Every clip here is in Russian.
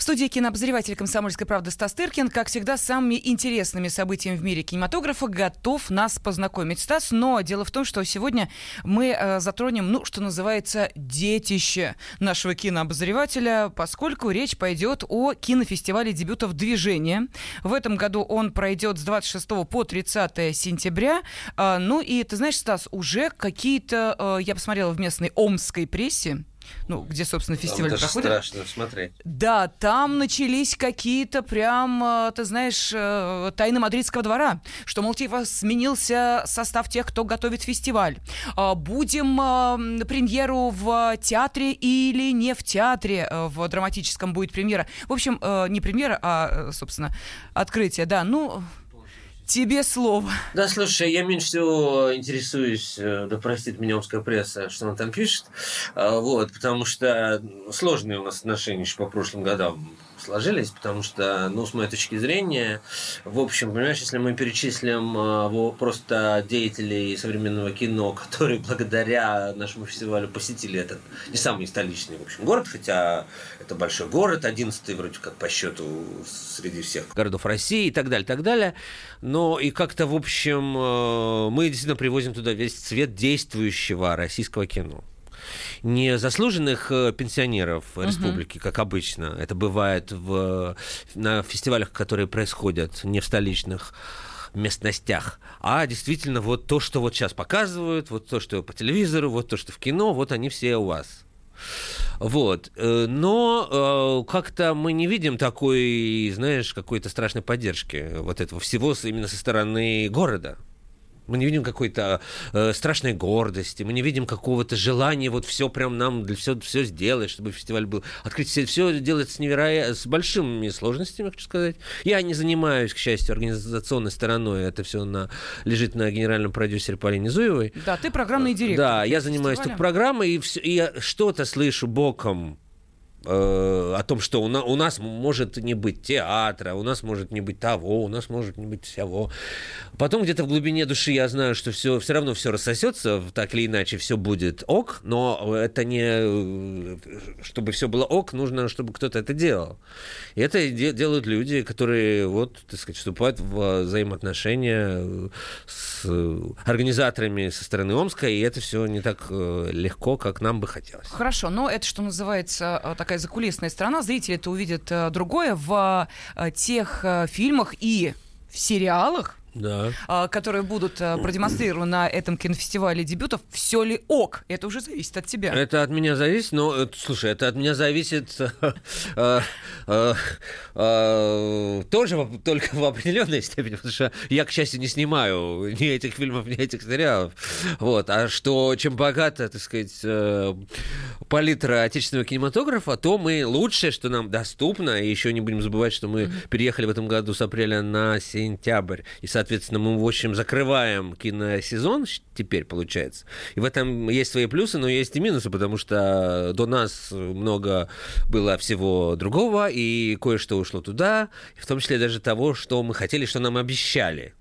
В студии кинообозреватель «Комсомольской правды» Стас Тыркин, как всегда, с самыми интересными событиями в мире кинематографа готов нас познакомить. Стас, но дело в том, что сегодня мы э, затронем, ну, что называется, детище нашего кинообозревателя, поскольку речь пойдет о кинофестивале дебютов движения. В этом году он пройдет с 26 по 30 сентября. Э, ну и, ты знаешь, Стас, уже какие-то, э, я посмотрела в местной омской прессе, ну, где, собственно, фестиваль там проходит. страшно смотреть. Да, там начались какие-то прям, э, ты знаешь, э, тайны мадридского двора, что, мол, типа, сменился состав тех, кто готовит фестиваль. А, Будем э, премьеру в театре или не в театре, в драматическом будет премьера. В общем, не премьера, а, собственно, открытие, да. Ну, тебе слово. Да, слушай, я меньше всего интересуюсь, э, да простит меня омская пресса, что она там пишет, А, вот, потому что сложные у нас отношения еще по прошлым годам сложились, потому что, ну, с моей точки зрения, в общем, понимаешь, если мы перечислим э, просто деятелей современного кино, которые благодаря нашему фестивалю посетили этот не самый столичный, в общем, город, хотя это большой город, одиннадцатый вроде как по счету среди всех городов России и так далее, так далее. Но и как-то, в общем, э, мы действительно привозим туда весь цвет действующего российского кино не заслуженных э, пенсионеров республики, как обычно. Это бывает в, на фестивалях, которые происходят не в столичных местностях, а действительно вот то, что вот сейчас показывают, вот то, что по телевизору, вот то, что в кино, вот они все у вас. Вот. Э, Но э, как-то мы не видим такой, знаешь, какой-то страшной поддержки вот этого всего именно со стороны города. Мы не видим какой-то э, страшной гордости, мы не видим какого-то желания вот все прям нам для все, все сделать, чтобы фестиваль был открыть. Все, все делается с невероятно, с большими сложностями, хочу сказать. Я не занимаюсь, к счастью, организационной стороной. Это все на, лежит на генеральном продюсере Полине Зуевой. Да, ты программный директор. Да, я занимаюсь фестиваля. только программой, и, всё- и я что-то слышу боком э, о том, что у, на- у нас может не быть театра, у нас может не быть того, у нас может не быть всего. Потом где-то в глубине души я знаю, что все, все равно все рассосется, так или иначе все будет ок, но это не... э, Чтобы все было ок, нужно, чтобы кто-то это делал. И это де- делают люди, которые, вот, так сказать, вступают в взаимоотношения э, с э, организаторами со стороны Омска, и это все не так э, легко, как нам бы хотелось. Хорошо, но это, что называется, э, такая закулисная сторона. Зрители это увидят э, другое в э, тех э, фильмах и в сериалах, Да. а, которые будут а, продемонстрированы на этом кинофестивале дебютов, все ли ок? Это уже зависит от тебя. Это от меня зависит, но, э, слушай, это от меня зависит э, э, э, тоже только в определенной степени, потому что я, к счастью, не снимаю ни этих фильмов, ни этих сериалов. Вот. А что, чем богата, так сказать, э, палитра отечественного кинематографа, то мы лучшее, что нам доступно, и еще не будем забывать, что мы переехали в этом году с апреля на сентябрь, и, соответственно, мы, в общем, закрываем киносезон теперь, получается. И в этом есть свои плюсы, но есть и минусы, потому что до нас много было всего другого, и кое-что ушло туда, в том числе даже того, что мы хотели, что нам обещали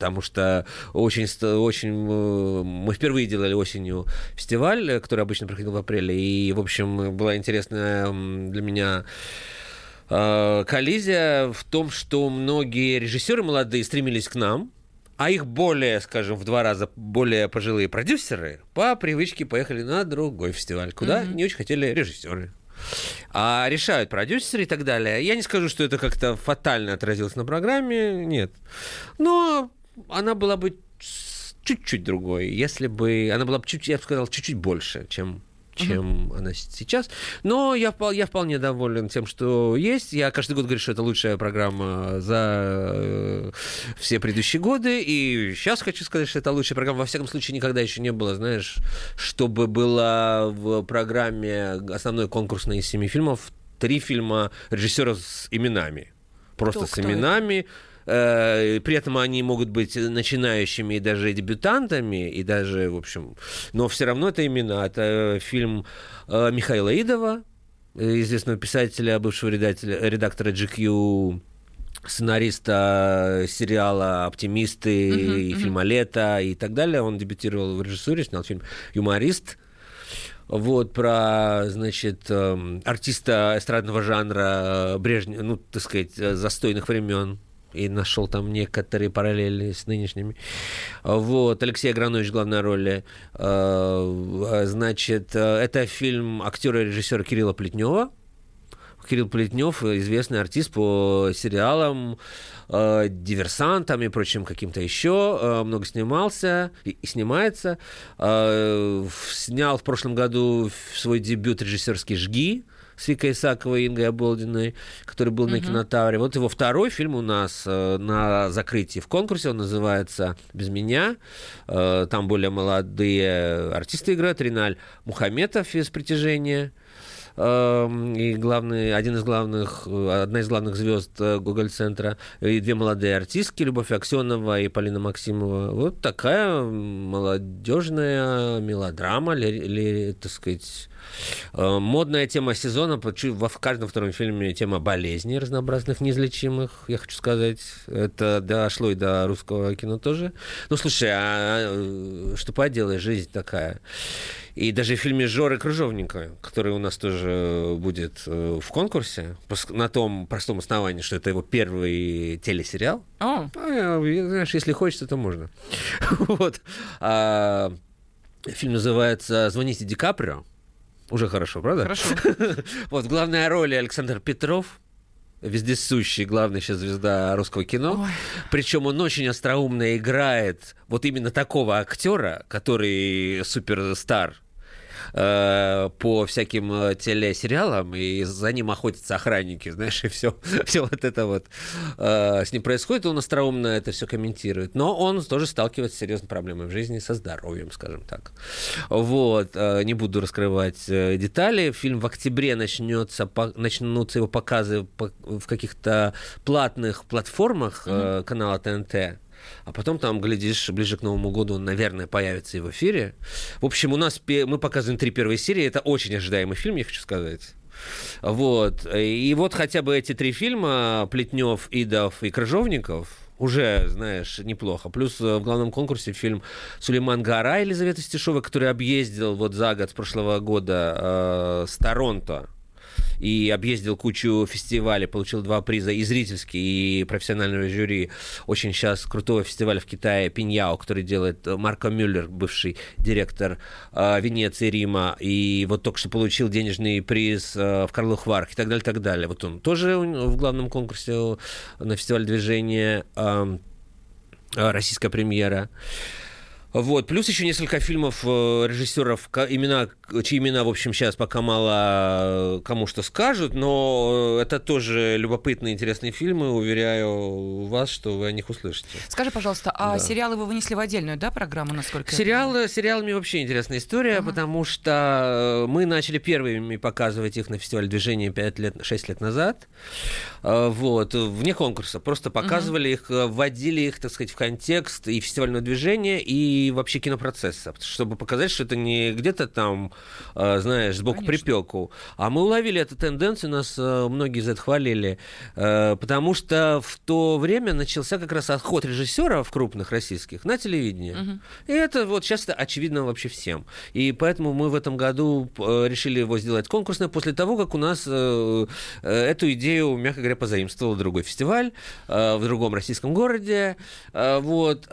потому что очень, очень э, мы впервые делали осенью фестиваль, э, который обычно проходил в апреле, и, в общем, была интересная для меня коллизия в том, что многие режиссеры молодые стремились к нам, а их более, скажем, в два раза более пожилые продюсеры по привычке поехали на другой фестиваль, куда не очень хотели режиссеры. А решают продюсеры и так далее. Я не скажу, что это как-то фатально отразилось на программе, нет. Но она была бы чуть-чуть другой, если бы... Она была бы чуть, я бы сказал, чуть-чуть больше, чем чем она с- сейчас. Но я, я вполне доволен тем, что есть. Я каждый год говорю, что это лучшая программа за э, все предыдущие годы. И сейчас хочу сказать, что это лучшая программа. Во всяком случае, никогда еще не было, знаешь, чтобы была в программе основной конкурсной из семи фильмов три фильма режиссеров с именами. Просто Кто- с кто это? именами. Э, При этом они могут быть начинающими и даже дебютантами, и даже, в общем, но все равно это имена. Это фильм э, Михаила Идова, э, известного писателя, бывшего редателя- редактора GQ, сценариста сериала «Оптимисты» и фильма «Лето» и так далее. Он дебютировал в режиссуре, снял фильм «Юморист». вот, про, значит, эм, артиста эстрадного жанра Брежнева, ну, так сказать, застойных времен, и нашел там некоторые параллели с нынешними. Вот, Алексей Агранович главной роли. Э, значит, э, это фильм актера и режиссера Кирилла Плетнева. Кирилл Плетнев, известный артист по сериалам, э, диверсантам и прочим каким-то еще, много снимался и, снимается. Снял в прошлом году свой дебют режиссерский «Жги», с Викой Исаковой и Ингой Оболдиной, который был uh-huh. на кинотавре. Вот его второй фильм у нас э, на закрытии в конкурсе, он называется «Без меня». Э, там более молодые артисты играют. Риналь Мухаметов из «Притяжения», эм, и главный, один из главных, э, одна из главных звезд Гоголь-центра, и две молодые артистки, Любовь Аксенова и Полина Максимова. Вот такая молодежная мелодрама, ли, ли, так сказать, модная тема сезона, в каждом втором фильме тема болезней разнообразных, неизлечимых, я хочу сказать. Это дошло и до русского кино тоже. Ну, слушай, а, а что поделаешь, жизнь такая. И даже в фильме Жоры Крыжовника, который у нас тоже будет э, в конкурсе, на том простом основании, что это его первый телесериал. Oh. А, знаешь, если хочется, то можно. вот. А, фильм называется «Звоните Ди Каприо». Уже хорошо, правда? Хорошо. вот, главная роль Александр Петров, вездесущий, главная сейчас звезда русского кино. Ой. Причем он очень остроумно играет вот именно такого актера, который суперстар э, по всяким э, телесериалам, и за ним охотятся охранники, знаешь, и все, все вот это вот э, с ним происходит, он остроумно это все комментирует. Но он тоже сталкивается с серьезной проблемой в жизни, со здоровьем, скажем так. Вот, э, не буду раскрывать э, детали. Фильм в октябре начнется, по, начнутся его показы по, в каких-то платных платформах э, канала ТНТ а потом там, глядишь, ближе к Новому году он, наверное, появится и в эфире. В общем, у нас мы показываем три первые серии, это очень ожидаемый фильм, я хочу сказать. Вот. И вот хотя бы эти три фильма Плетнев, Идов и Крыжовников уже, знаешь, неплохо. Плюс э, в главном конкурсе фильм Сулейман Гара Елизавета Стешова, который объездил вот за год с прошлого года э, с Торонто и объездил кучу фестивалей, получил два приза и зрительский, и профессионального жюри. Очень сейчас крутого фестиваля в Китае Пиньяо, который делает Марко Мюллер, бывший директор э, Венеции, Рима, и вот только что получил денежный приз э, в Карловых Варах и так далее, так далее. Вот он тоже в главном конкурсе на фестивале движения э, российская премьера. Вот. Плюс еще несколько фильмов э, режиссеров, имена, чьи имена, в общем, сейчас пока мало э, кому что скажут, но э, это тоже любопытные, интересные фильмы. Уверяю вас, что вы о них услышите. Скажи, пожалуйста, а да. сериалы вы вынесли в отдельную, да, программу, насколько Сериалы, сериалами вообще интересная история, ага. потому что мы начали первыми показывать их на фестивале движения 5 лет, 6 лет назад. Вот, вне конкурса. Просто показывали ага. их, вводили их, так сказать, в контекст и фестивального движения, и вообще кинопроцесса, чтобы показать, что это не где-то там, э, знаешь, сбоку Конечно. припеку. А мы уловили эту тенденцию, нас э, многие за это хвалили, э, потому что в то время начался как раз отход режиссеров крупных российских на телевидение. Угу. И это вот сейчас очевидно вообще всем. И поэтому мы в этом году решили его сделать конкурсным после того, как у нас эту идею, мягко говоря, позаимствовал другой фестиваль в другом российском городе. Вот.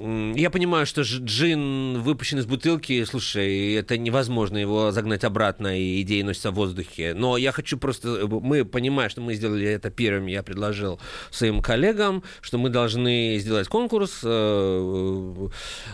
Я понимаю, что джин выпущен из бутылки, слушай, это невозможно его загнать обратно, и идеи носятся в воздухе. Но я хочу просто... Мы понимаем, что мы сделали это первыми, я предложил своим коллегам, что мы должны сделать конкурс, э,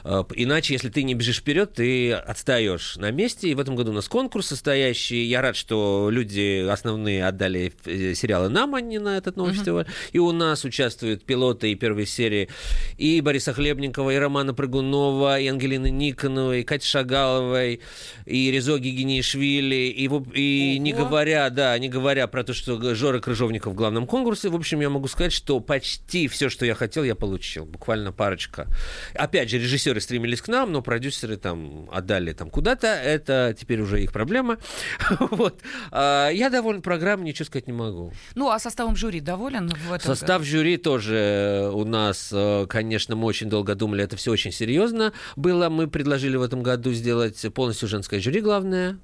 э, иначе, если ты не бежишь вперед, ты отстаешь на месте. И в этом году у нас конкурс состоящий. Я рад, что люди основные отдали э, сериалы нам, а не на этот новый uh-huh. фестиваль. И у нас участвуют пилоты и первой серии и Бориса Хлебникова, Масленникова, и Романа Прыгунова, и Ангелины Никоновой, и Кати Шагаловой, и Резо Гигинишвили, и, и не говоря, да, не говоря про то, что Жора Крыжовников в главном конкурсе, в общем, я могу сказать, что почти все, что я хотел, я получил. Буквально парочка. Опять же, режиссеры стремились к нам, но продюсеры там отдали там куда-то. Это теперь уже их проблема. вот. А, я доволен программой, ничего сказать не могу. Ну, а составом жюри доволен? В этом Состав жюри тоже у нас, э, конечно, мы очень долго думали, это все очень серьезно было. Мы предложили в этом году сделать полностью женское жюри главное.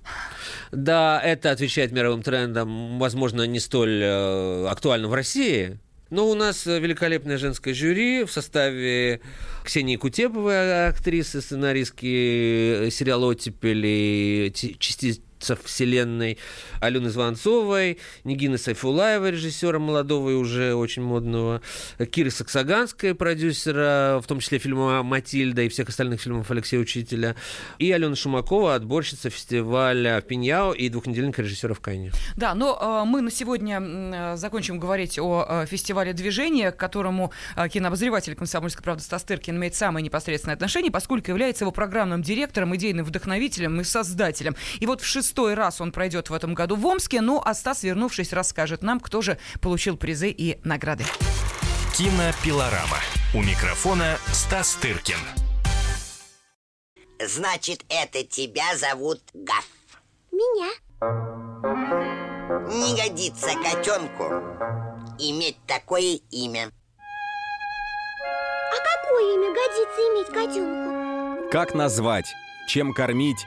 Да, это отвечает мировым трендам, возможно, не столь э, актуально в России, но у нас великолепное женское жюри в составе Ксении Кутеповой, актрисы, сценаристки сериала «Оттепель» и частицы вселенной Алены Звонцовой, Нигины Сайфулаева, режиссера молодого и уже очень модного, Киры Саксаганской, продюсера, в том числе фильма «Матильда» и всех остальных фильмов Алексея Учителя, и Алена Шумакова, отборщица фестиваля Пиньяо и двухнедельника режиссера в Кайне. Да, но э, мы на сегодня э, закончим говорить о э, фестивале движения, к которому кинообозреватель «Комсомольской правды» Стас Тыркин имеет самое непосредственное отношение, поскольку является его программным директором, идейным вдохновителем и создателем. И вот в шестой раз он пройдет в этом году в Омске. Ну, а Стас, вернувшись, расскажет нам, кто же получил призы и награды. Кинопилорама. У микрофона Стас Тыркин. Значит, это тебя зовут Гаф. Меня. Не годится котенку иметь такое имя. А какое имя годится иметь котенку? Как назвать? Чем кормить?